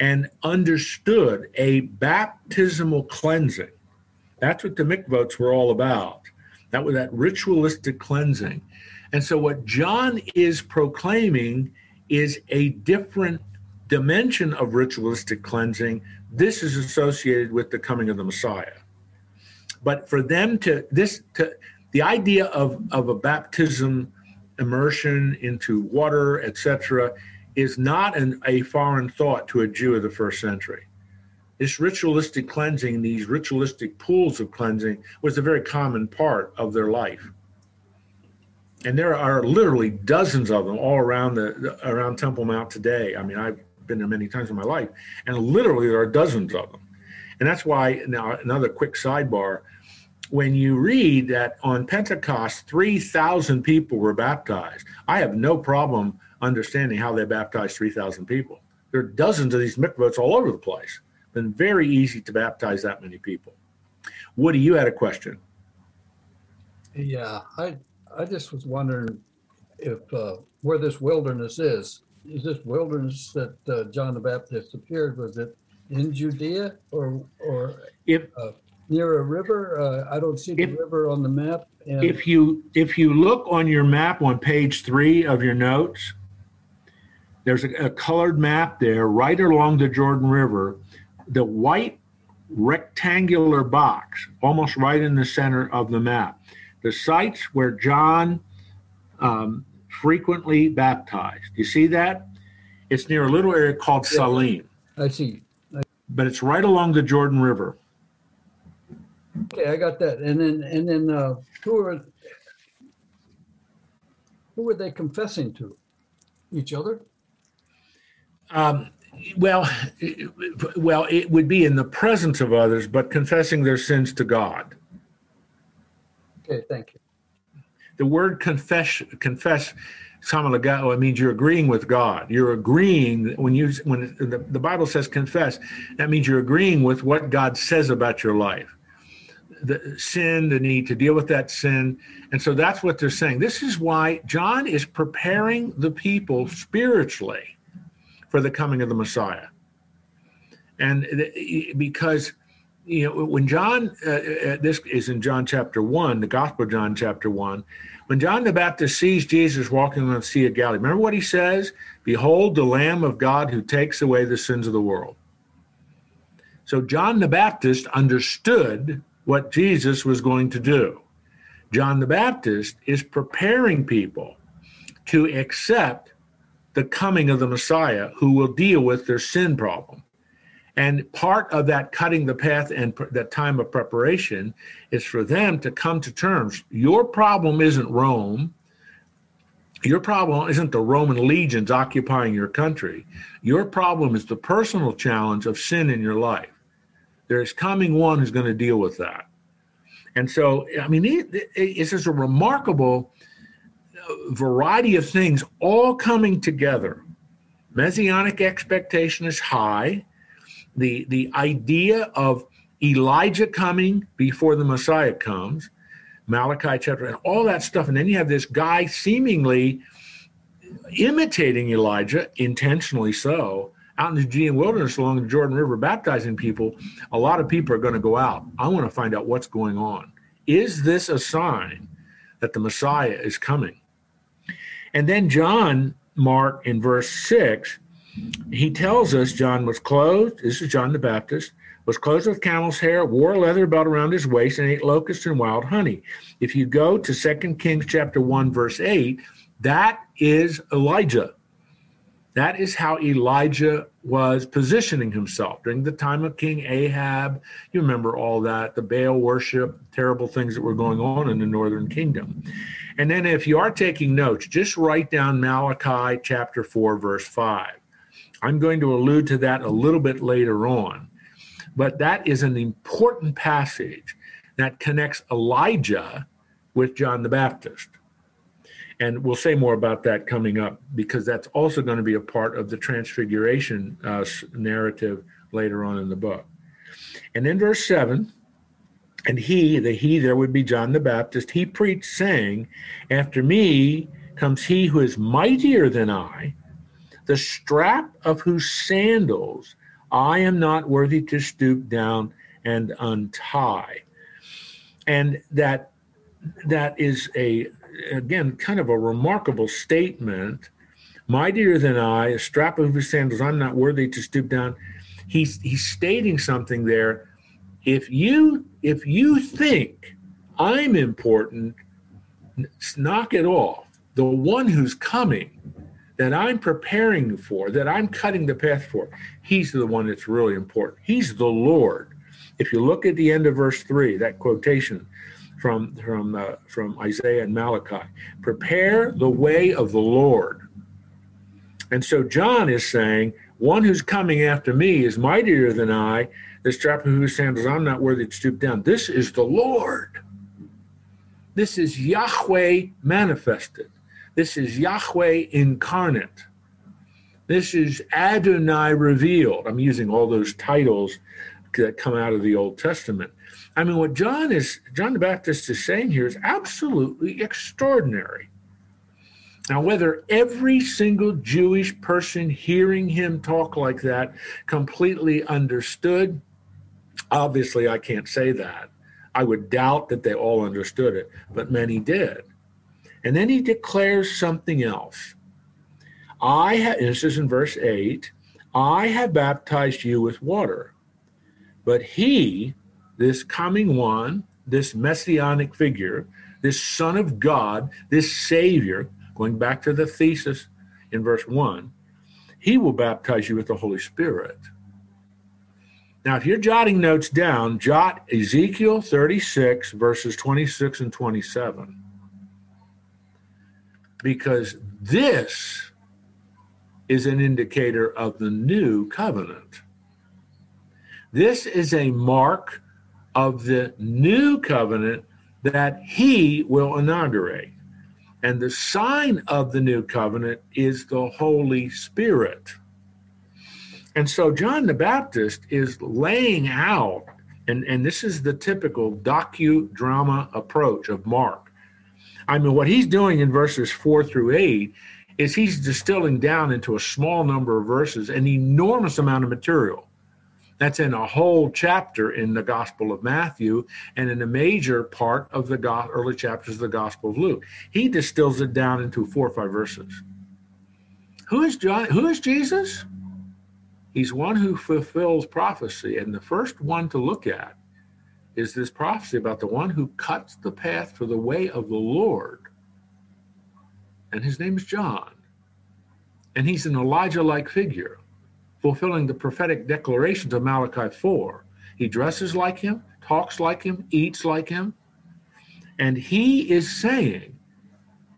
and understood a baptismal cleansing. That's what the mikvots were all about. That was that ritualistic cleansing. And so what John is proclaiming is a different dimension of ritualistic cleansing. This is associated with the coming of the Messiah. But for them to this to the idea of, of a baptism immersion into water, etc., is not an, a foreign thought to a Jew of the first century. This ritualistic cleansing, these ritualistic pools of cleansing, was a very common part of their life. And there are literally dozens of them all around the around Temple Mount today. I mean, I've been there many times in my life, and literally there are dozens of them. And that's why now another quick sidebar. When you read that on Pentecost, 3,000 people were baptized, I have no problem understanding how they baptized 3,000 people. There are dozens of these mikvahs all over the place. Been very easy to baptize that many people. Woody, you had a question. Yeah, I I just was wondering if uh, where this wilderness is. Is this wilderness that uh, John the Baptist appeared? Was it in Judea or or if, uh, near a river? Uh, I don't see the if, river on the map. And if you if you look on your map on page three of your notes, there's a, a colored map there right along the Jordan River. The white rectangular box, almost right in the center of the map. The sites where John um, frequently baptized. You see that? It's near a little area called Yeah. Salim, I see. but it's right along the Jordan River. Okay, I got that. And then, and then, uh, who are, who were they confessing to? Each other? Um, well, well, it would be in the presence of others, but confessing their sins to God. Okay, thank you. The word confess, confess, homologeo, it means you're agreeing with God. You're agreeing when you when the, the Bible says confess, that means you're agreeing with what God says about your life. The sin, the need to deal with that sin. And so that's what they're saying. This is why John is preparing the people spiritually for the coming of the Messiah. And because you know when John uh, uh, this is in John chapter 1, the Gospel of John chapter 1, when John the Baptist sees Jesus walking on the Sea of Galilee, remember what he says? Behold, the Lamb of God who takes away the sins of the world. So John the Baptist understood what Jesus was going to do. John the Baptist is preparing people to accept the coming of the Messiah who will deal with their sin problem. And part of that cutting the path and pr- that time of preparation is for them to come to terms. Your problem isn't Rome. Your problem isn't the Roman legions occupying your country. Your problem is the personal challenge of sin in your life. There is coming one who's going to deal with that. And so, I mean, it, it, it's just a remarkable variety of things all coming together. Messianic expectation is high. The, the idea of Elijah coming before the Messiah comes, Malachi chapter, and all that stuff. And then you have this guy seemingly imitating Elijah, intentionally so, out in the Judean wilderness along the Jordan River baptizing people. A lot of people are going to go out. I want to find out what's going on. Is this a sign that the Messiah is coming? And then John, Mark, in verse 6, he tells us John was clothed, this is John the Baptist, was clothed with camel's hair, wore a leather belt around his waist, and ate locusts and wild honey. If you go to 2 Kings chapter 1, verse 8, that is Elijah. That is how Elijah was positioning himself during the time of King Ahab. You remember all that, the Baal worship, terrible things that were going on in the northern kingdom. And then, if you are taking notes, just write down Malachi chapter 4, verse 5. I'm going to allude to that a little bit later on. But that is an important passage that connects Elijah with John the Baptist. And we'll say more about that coming up because that's also going to be a part of the transfiguration uh, narrative later on in the book. And in verse 7, and he, the he there would be John the Baptist, he preached, saying, After me comes he who is mightier than I, the strap of whose sandals I am not worthy to stoop down and untie. And that that is a again kind of a remarkable statement. Mightier than I, a strap of whose sandals I'm not worthy to stoop down. He's he's stating something there. If you if you think I'm important, knock it off. The one who's coming that I'm preparing for, that I'm cutting the path for, he's the one that's really important. He's the Lord. If you look at the end of verse three, that quotation from from uh, from Isaiah and Malachi, prepare the way of the Lord. And so John is saying, one who's coming after me is mightier than I. The strap of sandals I'm not worthy to stoop down. This is the Lord. This is Yahweh manifested. This is Yahweh incarnate. This is Adonai revealed. I'm using all those titles that come out of the Old Testament. I mean, what John is, John the Baptist is saying here is absolutely extraordinary. Now, whether every single Jewish person hearing him talk like that completely understood, obviously I can't say that. I would doubt that they all understood it, but many did. And then he declares something else. I have, this is in verse 8, I have baptized you with water, But he, this coming one, this messianic figure, this Son of God, this Savior, going back to the thesis in verse 1, he will baptize you with the Holy Spirit. Now, if you're jotting notes down, jot Ezekiel 36, verses 26 and 27. Because this is an indicator of the new covenant. This is a mark of the new covenant that he will inaugurate. And the sign of the new covenant is the Holy Spirit. And so John the Baptist is laying out, and, and this is the typical docudrama approach of Mark. I mean, what he's doing in verses four through eight is he's distilling down into a small number of verses an enormous amount of material. That's in a whole chapter in the Gospel of Matthew and in a major part of the go- early chapters of the Gospel of Luke. He distills it down into four or five verses. Who is John? Who is Jesus? He's one who fulfills prophecy. And the first one to look at is this prophecy about the one who cuts the path for the way of the Lord. And his name is John. And he's an Elijah like figure, fulfilling the prophetic declarations of Malachi 4. He dresses like him, talks like him, eats like him. And he is saying,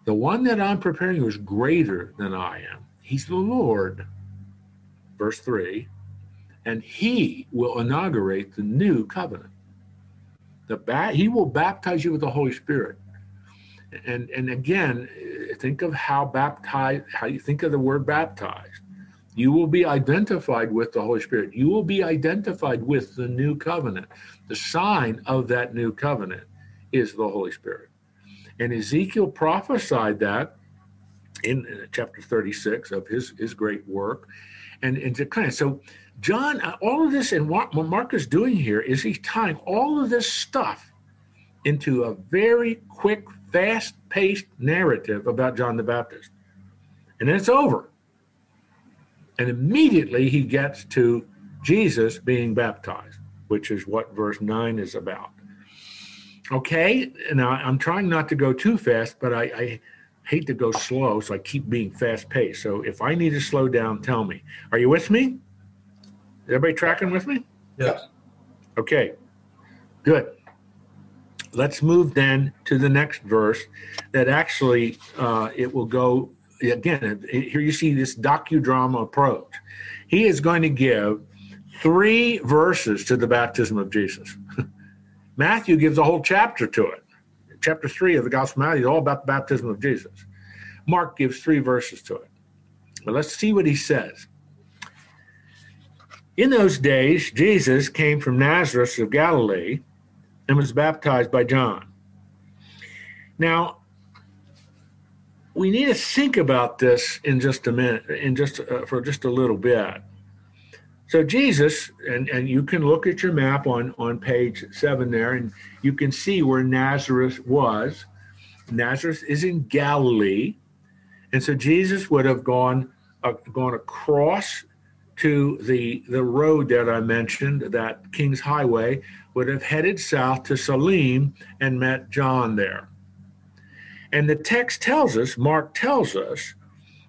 The one that I'm preparing is greater than I am. He's the Lord verse 3, and he will inaugurate the new covenant. The ba- he will baptize you with the Holy Spirit. And, and again, think of how baptized, how you think of the word baptized. You will be identified with the Holy Spirit. You will be identified with the new covenant. The sign of that new covenant is the Holy Spirit. And Ezekiel prophesied that in, chapter 36 of his, his great work and, and of so John, uh, all of this and what, what Mark is doing here is he's tying all of this stuff into a very quick, fast-paced narrative about John the Baptist, and then it's over. And immediately he gets to Jesus being baptized, which is what verse nine is about. Okay, now I'm trying not to go too fast, but I, I hate to go slow, so I keep being fast paced. So if I need to slow down, tell me. Are you with me? Is everybody tracking with me? Yes. Okay, good. Let's move then to the next verse that actually uh, it will go again. Here you see this docudrama approach. He is going to give three verses to the baptism of Jesus. [LAUGHS] Matthew gives a whole chapter to it chapter 3 of the Gospel of Matthew is all about the baptism of Jesus. Mark gives three verses to it. But let's see what he says. In those days, Jesus came from Nazareth of Galilee and was baptized by John. Now, we need to think about this in just a minute, in just uh, for just a little bit. So Jesus, and, and you can look at your map on, on page seven there, and you can see where Nazareth was. Nazareth is in Galilee. And so Jesus would have gone uh, gone across to the the road that I mentioned, that King's Highway, would have headed south to Salim and met John there. And the text tells us, Mark tells us,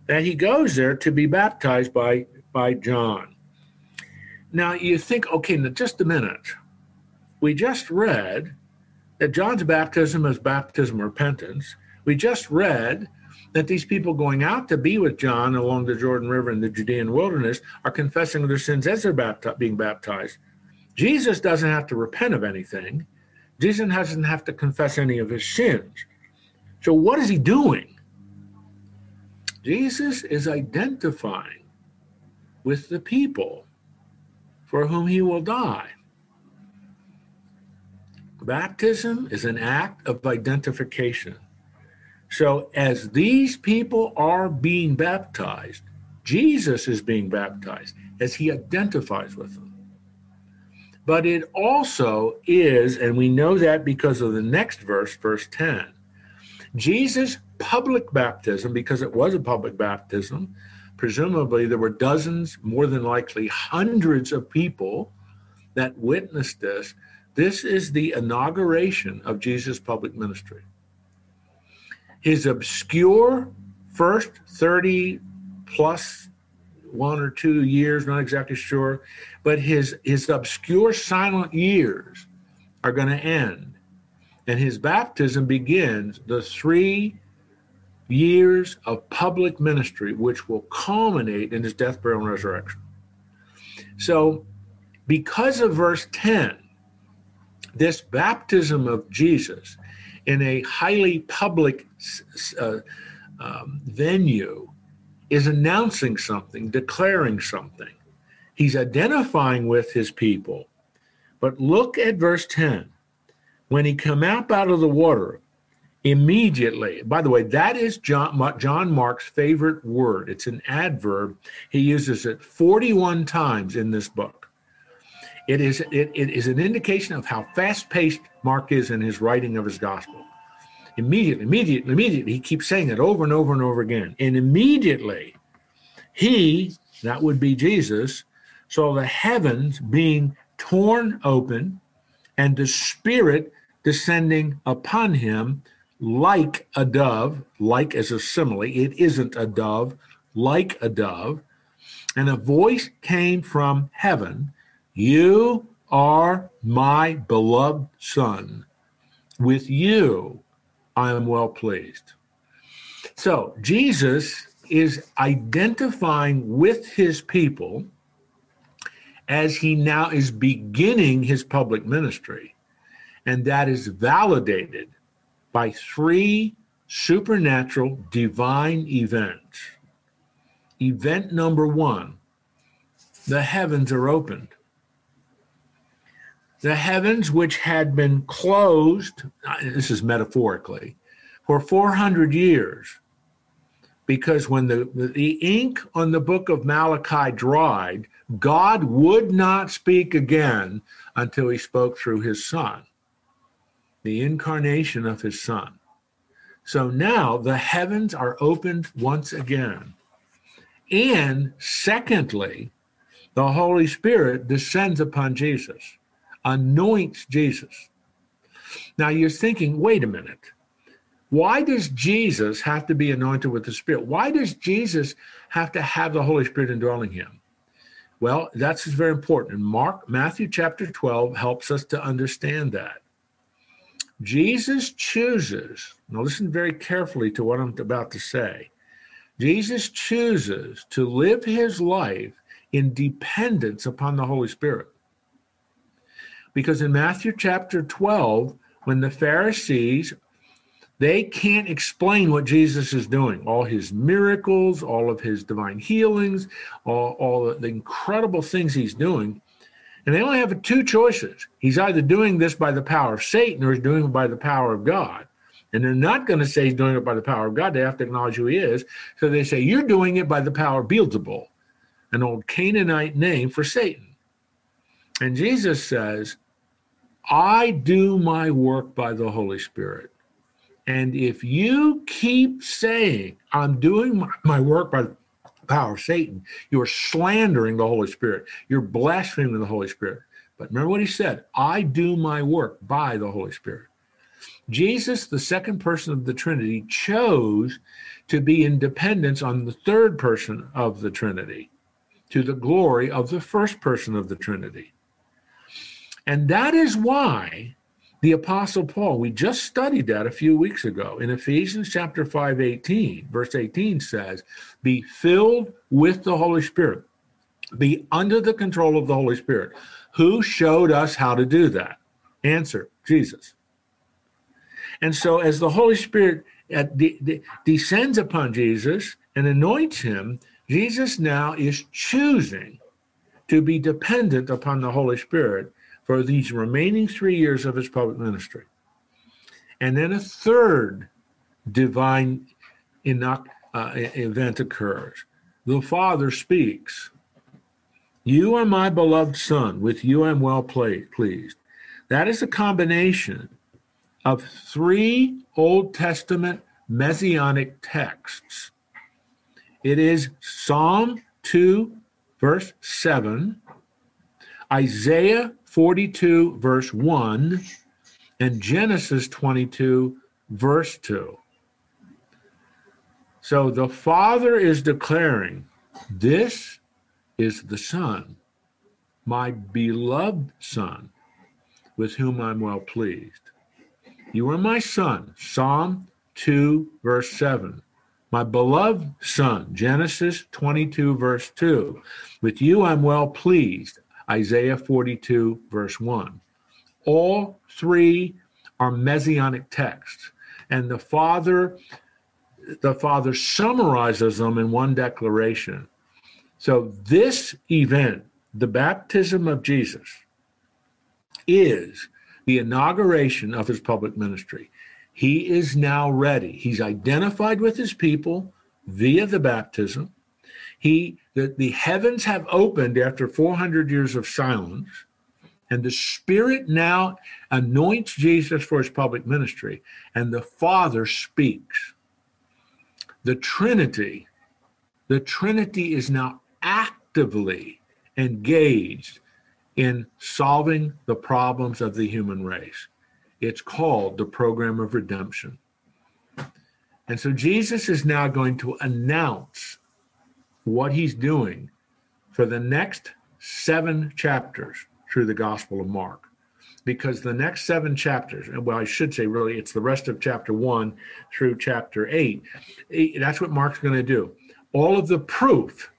that he goes there to be baptized by by John. Now you think, okay, now just a minute. We just read that John's baptism is baptism repentance. We just read that these people going out to be with John along the Jordan River in the Judean wilderness are confessing their sins as they're bapti- being baptized. Jesus doesn't have to repent of anything. Jesus doesn't have to confess any of his sins. So what is he doing? Jesus is identifying with the people for whom he will die. Baptism is an act of identification. So, as these people are being baptized, Jesus is being baptized as he identifies with them. But it also is, and we know that because of the next verse, verse 10. Jesus' public baptism, because it was a public baptism, presumably there were dozens, more than likely hundreds of people that witnessed this. This is the inauguration of Jesus' public ministry. His obscure first 30 plus one or two years, not exactly sure, but his, his obscure silent years are going to end. And his baptism begins the three years of public ministry, which will culminate in his death, burial, and resurrection. So, because of verse 10, this baptism of Jesus in a highly public uh, um, venue is announcing something, declaring something. He's identifying with his people. But look at verse 10. When he come up out of the water, immediately, by the way, that is John, John Mark's favorite word. It's an adverb. He uses it 41 times in this book. It is, it, it is an indication of how fast paced Mark is in his writing of his gospel. Immediately, immediately, immediately, he keeps saying it over and over and over again. And immediately, he, that would be Jesus, saw the heavens being torn open and the Spirit descending upon him like a dove, like as a simile. It isn't a dove, like a dove. And a voice came from heaven You are my beloved Son. With you I am well pleased. So Jesus is identifying with his people as he now is beginning his public ministry. And that is validated by three supernatural divine events. Event number one the heavens are opened the heavens which had been closed, uh, this is metaphorically, for 400 years. Because when the, the ink on the book of Malachi dried, God would not speak again until he spoke through his son, the incarnation of his son. So now the heavens are opened once again. And secondly, the Holy Spirit descends upon Jesus anoints Jesus. Now you're thinking, wait a minute. Why does Jesus have to be anointed with the Spirit? Why does Jesus have to have the Holy Spirit indwelling him? Well, that's very important. And Mark, Matthew chapter 12 helps us to understand that. Jesus chooses, now listen very carefully to what I'm about to say. Jesus chooses to live his life in dependence upon the Holy Spirit. Because in Matthew chapter 12, when the Pharisees they can't explain what Jesus is doing, all his miracles, all of his divine healings, all, all the incredible things he's doing. And they only have two choices. He's either doing this by the power of Satan or he's doing it by the power of God. And they're not going to say he's doing it by the power of God. They have to acknowledge who he is. So they say, You're doing it by the power of Beelzebul, an old Canaanite name for Satan. And Jesus says, I do my work by the Holy Spirit. And if you keep saying, I'm doing my, my work by power of Satan, you're slandering the Holy Spirit. You're blaspheming the Holy Spirit. But remember what he said I do my work by the Holy Spirit. Jesus, the second person of the Trinity, chose to be in dependence on the third person of the Trinity to the glory of the first person of the Trinity. And that is why the apostle Paul, we just studied that a few weeks ago in Ephesians chapter 5, 18, verse 18 says, be filled with the Holy Spirit, be under the control of the Holy Spirit. Who showed us how to do that? Answer, Jesus. And so as the Holy Spirit uh, de- de- descends upon Jesus and anoints him, Jesus now is choosing to be dependent upon the Holy Spirit for these remaining three years of his public ministry. And then a third divine uh, event occurs. The Father speaks. You are my beloved Son. With you I'm well pleased. That is a combination of three Old Testament messianic texts. It is Psalm 2, verse 7, Isaiah 42, verse 1, and Genesis 22, verse 2. So the Father is declaring, This is the Son, my beloved Son, with whom I'm well pleased. You are my Son, Psalm 2, verse 7. My beloved Son, Genesis 22, verse 2. With you I'm well pleased, Isaiah 42, verse 1. All three are messianic texts, and the Father the Father summarizes them in one declaration. So this event, the baptism of Jesus, is the inauguration of his public ministry. He is now ready. He's identified with his people via the baptism. He the, the heavens have opened after 400 years of silence, and the Spirit now anoints Jesus for his public ministry, and the Father speaks. The Trinity, the Trinity is now actively engaged in solving the problems of the human race. It's called the program of redemption. And so Jesus is now going to announce what he's doing for the next seven chapters through the Gospel of Mark. Because the next seven chapters, well, I should say really, it's the rest of chapter one through chapter eight. Eh, that's what Mark's going to do. All of the proof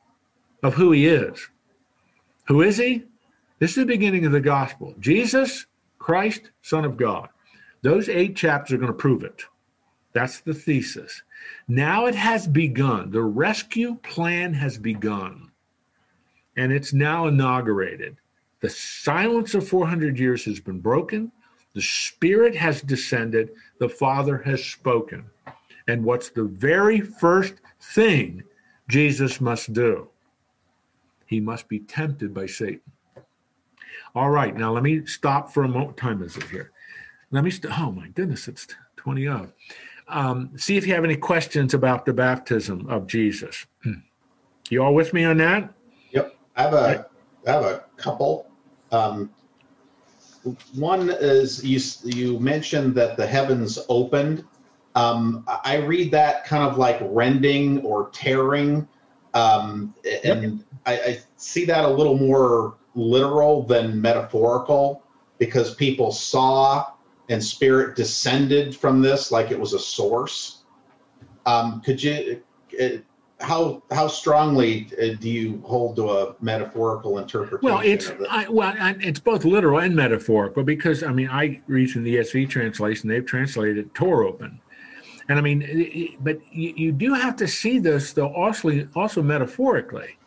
of who he is. Who is he? This is the beginning of the gospel. Jesus, Christ, Son of God. Those eight chapters are going to prove it. That's the thesis. Now it has begun. The rescue plan has begun. And it's now inaugurated. The silence of 400 years has been broken. The Spirit has descended. The Father has spoken. And what's the very first thing Jesus must do? He must be tempted by Satan. All right, now let me stop for a moment. Time is it here? Let me, st- oh my goodness, it's 20 of. Um, see if you have any questions about the baptism of Jesus. You all with me on that? Yep. I have a, I have a couple. Um, one is you, you mentioned that the heavens opened. Um, I read that kind of like rending or tearing. Um, and I, I see that a little more literal than metaphorical because people saw and spirit descended from this like it was a source. Um, could you, uh, how how strongly uh, do you hold to a metaphorical interpretation? Well, it's? I, well, I, it's both literal and metaphorical because I mean I read from the ESV translation; they've translated torn open, and I mean, it- but you, you do have to see this though also also metaphorically,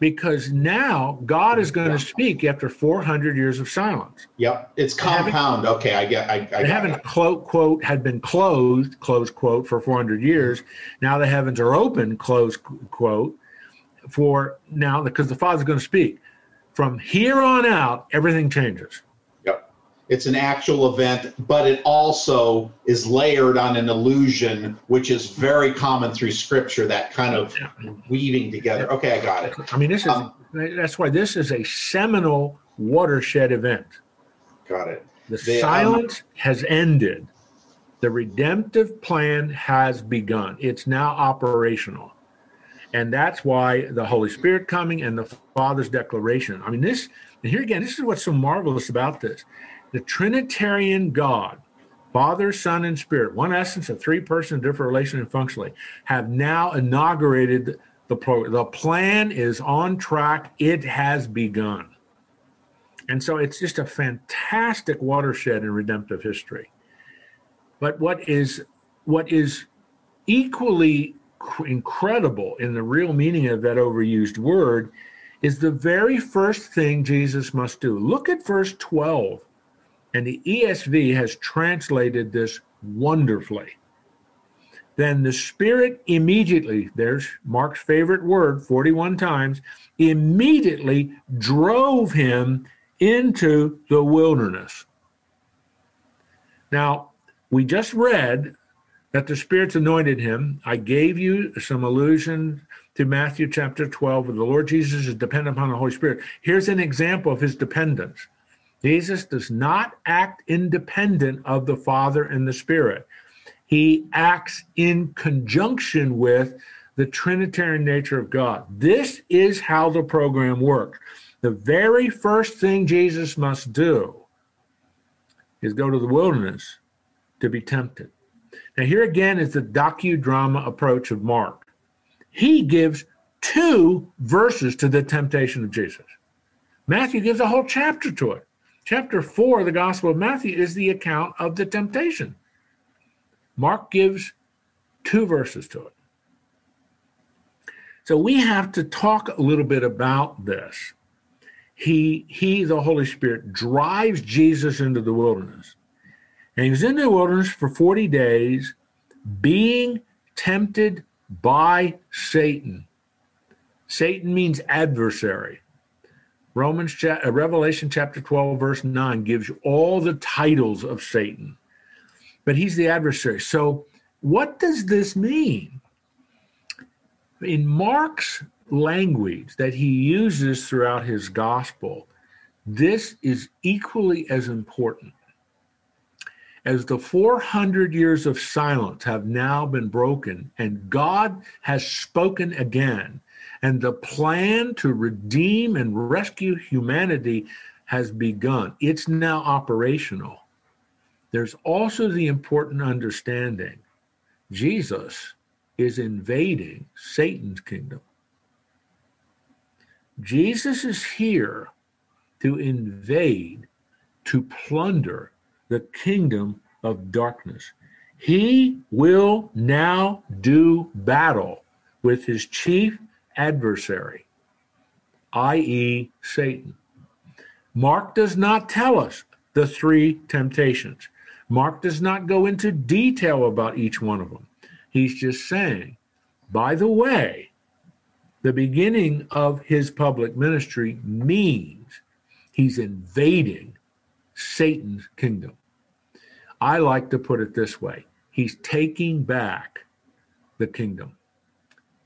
because now God is going Yeah. to speak after 400 years of silence. Yep, it's compound. Okay, I get. I, I The got heaven it. quote quote had been closed close quote for 400 years. Now the heavens are open close quote for now because the Father's going to speak. From here on out, everything changes. It's an actual event, but it also is layered on an illusion, which is very common through Scripture. That kind of weaving together. Okay, I got it. I mean, this is Um, that's why this is a seminal watershed event. Got it. The The, um, silence has ended. The redemptive plan has begun. It's now operational. And that's why the Holy Spirit coming and the Father's declaration. I mean, this, and here again, this is what's so marvelous about this. The Trinitarian God, Father, Son, and Spirit, one essence of three persons, different relation and functionally, have now inaugurated the program. The plan is on track. It has begun. And so it's just a fantastic watershed in redemptive history. But what is what is equally incredible in the real meaning of that overused word is the very first thing Jesus must do. Look at verse 12. And the ESV has translated this wonderfully. Then the Spirit immediately, there's Mark's favorite word 41 times, immediately drove him into the wilderness. Now, we just read that the Spirit's anointed him. I gave you some allusion to Matthew chapter 12, where the Lord Jesus is dependent upon the Holy Spirit, here's an example of his dependence. Jesus does not act independent of the Father and the Spirit. He acts in conjunction with the Trinitarian nature of God. This is how the program works. The very first thing Jesus must do is go to the wilderness to be tempted. Now, here again is the docudrama approach of Mark. He gives two verses to the temptation of Jesus. Matthew gives a whole chapter to it. Chapter four of the Gospel of Matthew is the account of the temptation. Mark gives two verses to it. So we have to talk a little bit about this. He, he, the Holy Spirit, drives Jesus into the wilderness. And he was in the wilderness for 40 days, being tempted by Satan. Satan means adversary. Romans, uh, Revelation chapter 12, verse 9 gives you all the titles of Satan, but he's the adversary. So, what does this mean? In Mark's language that he uses throughout his gospel, this is equally as important. As the 400 years of silence have now been broken and God has spoken again, and the plan to redeem and rescue humanity has begun, it's now operational. There's also the important understanding Jesus is invading Satan's kingdom. Jesus is here to invade, to plunder the kingdom of darkness. He will now do battle with his chief adversary, i.e., Satan. Mark does not tell us the three temptations. Mark does not go into detail about each one of them. He's just saying, by the way, the beginning of his public ministry means he's invading Satan's kingdom. I like to put it this way he's taking back the kingdom.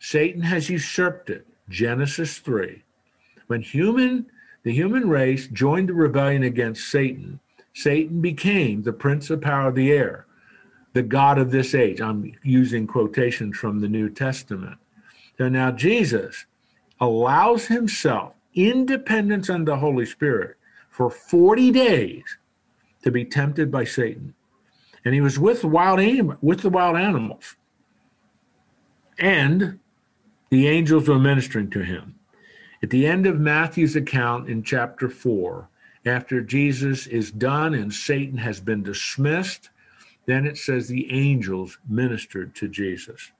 Satan has usurped it. Genesis 3. When human the human race joined the rebellion against Satan, Satan became the prince of power of the air, the God of this age. I'm using quotations from the New Testament. So now Jesus allows himself independence under the Holy Spirit for 40 days to be tempted by Satan. And he was with wild anim- with the wild animals. And the angels were ministering to him. At the end of Matthew's account in chapter 4, after Jesus is done and Satan has been dismissed, then it says the angels ministered to Jesus.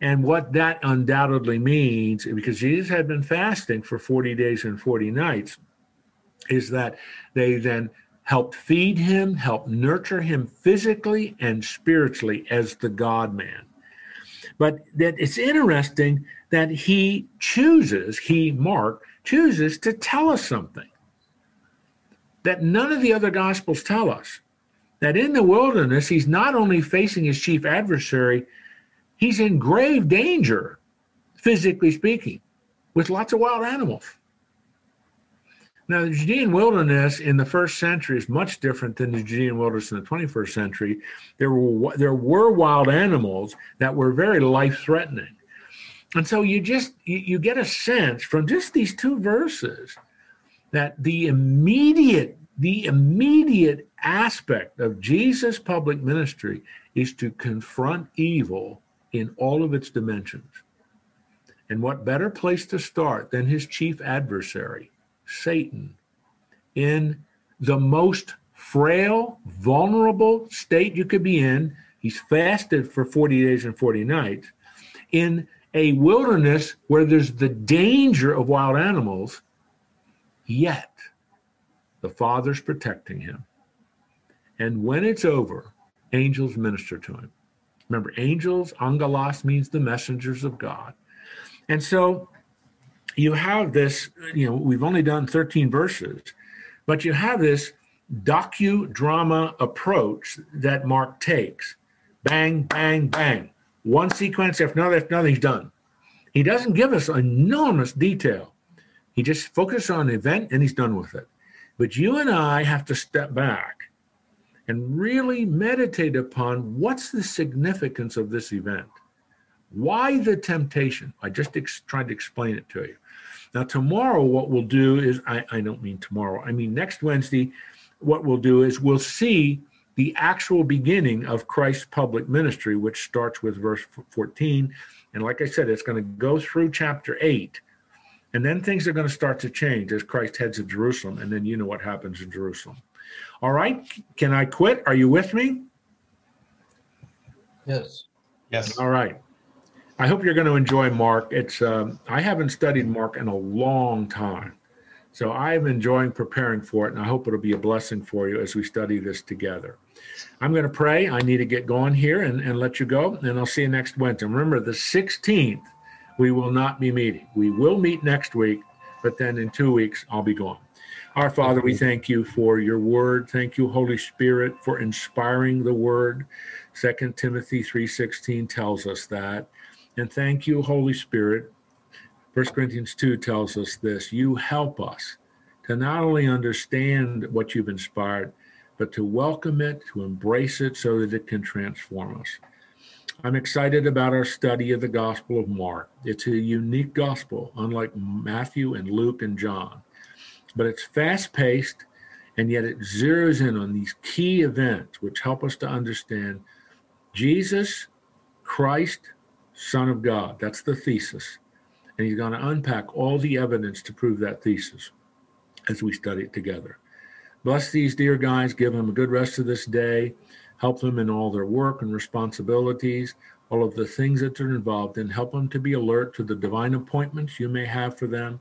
And what that undoubtedly means, because Jesus had been fasting for 40 days and 40 nights, is that they then helped feed him, helped nurture him physically and spiritually as the God man. But that it's interesting that he chooses, he, Mark, chooses to tell us something that none of the other gospels tell us. That in the wilderness, he's not only facing his chief adversary, he's in grave danger, physically speaking, with lots of wild animals. Now, the Judean wilderness in the first century is much different than the Judean wilderness in the 21st century. There were there were wild animals that were very life threatening, and so you just you, you get a sense from just these two verses that the immediate the immediate aspect of Jesus' public ministry is to confront evil in all of its dimensions. And what better place to start than his chief adversary, Satan, in the most frail, vulnerable state you could be in? He's fasted for 40 days and 40 nights in a wilderness where there's the danger of wild animals, yet the Father's protecting him. And when it's over, angels minister to him. Remember, angels, angelos means the messengers of God. And so you have this, you know, we've only done 13 verses, but you have this docudrama approach that Mark takes. Bang, bang, bang. One sequence after another after another, he's done. He doesn't give us enormous detail. He just focuses on the event and he's done with it. But you and I have to step back and really meditate upon what's the significance of this event. Why the temptation? I just ex- tried to explain it to you. Now, tomorrow, what we'll do is I, I don't mean tomorrow, I mean next Wednesday, what we'll do is we'll see the actual beginning of Christ's public ministry, which starts with verse 14. And like I said, it's going to go through chapter 8. And then things are going to start to change as Christ heads to Jerusalem. And then you know what happens in Jerusalem. All right. Can I quit? Are you with me? Yes. Yes. All right. I hope you're going to enjoy Mark. It's um, I haven't studied Mark in a long time, so I'm enjoying preparing for it, and I hope it'll be a blessing for you as we study this together. I'm going to pray. I need to get going here and, and let you go, and I'll see you next Wednesday. Remember, the 16th, we will not be meeting. We will meet next week, but then in two weeks, I'll be gone. Our Father, we thank you for your word. Thank you, Holy Spirit, for inspiring the word. Second Timothy 3:16 tells us that. And thank you, Holy Spirit. 1 Corinthians 2 tells us this you help us to not only understand what you've inspired, but to welcome it, to embrace it so that it can transform us. I'm excited about our study of the Gospel of Mark. It's a unique gospel, unlike Matthew and Luke and John, but it's fast paced and yet it zeroes in on these key events which help us to understand Jesus, Christ, Son of God. That's the thesis. And he's going to unpack all the evidence to prove that thesis as we study it together. Bless these dear guys, give them a good rest of this day, help them in all their work and responsibilities, all of the things that they're involved in, help them to be alert to the divine appointments you may have for them.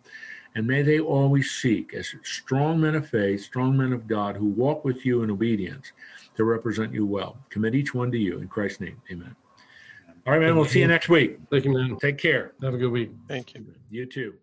And may they always seek, as strong men of faith, strong men of God, who walk with you in obedience to represent you well. Commit each one to you in Christ's name. Amen. All right, man. We'll see you next week. Thank you, man. Take care. Have a good week. Thank you. You too.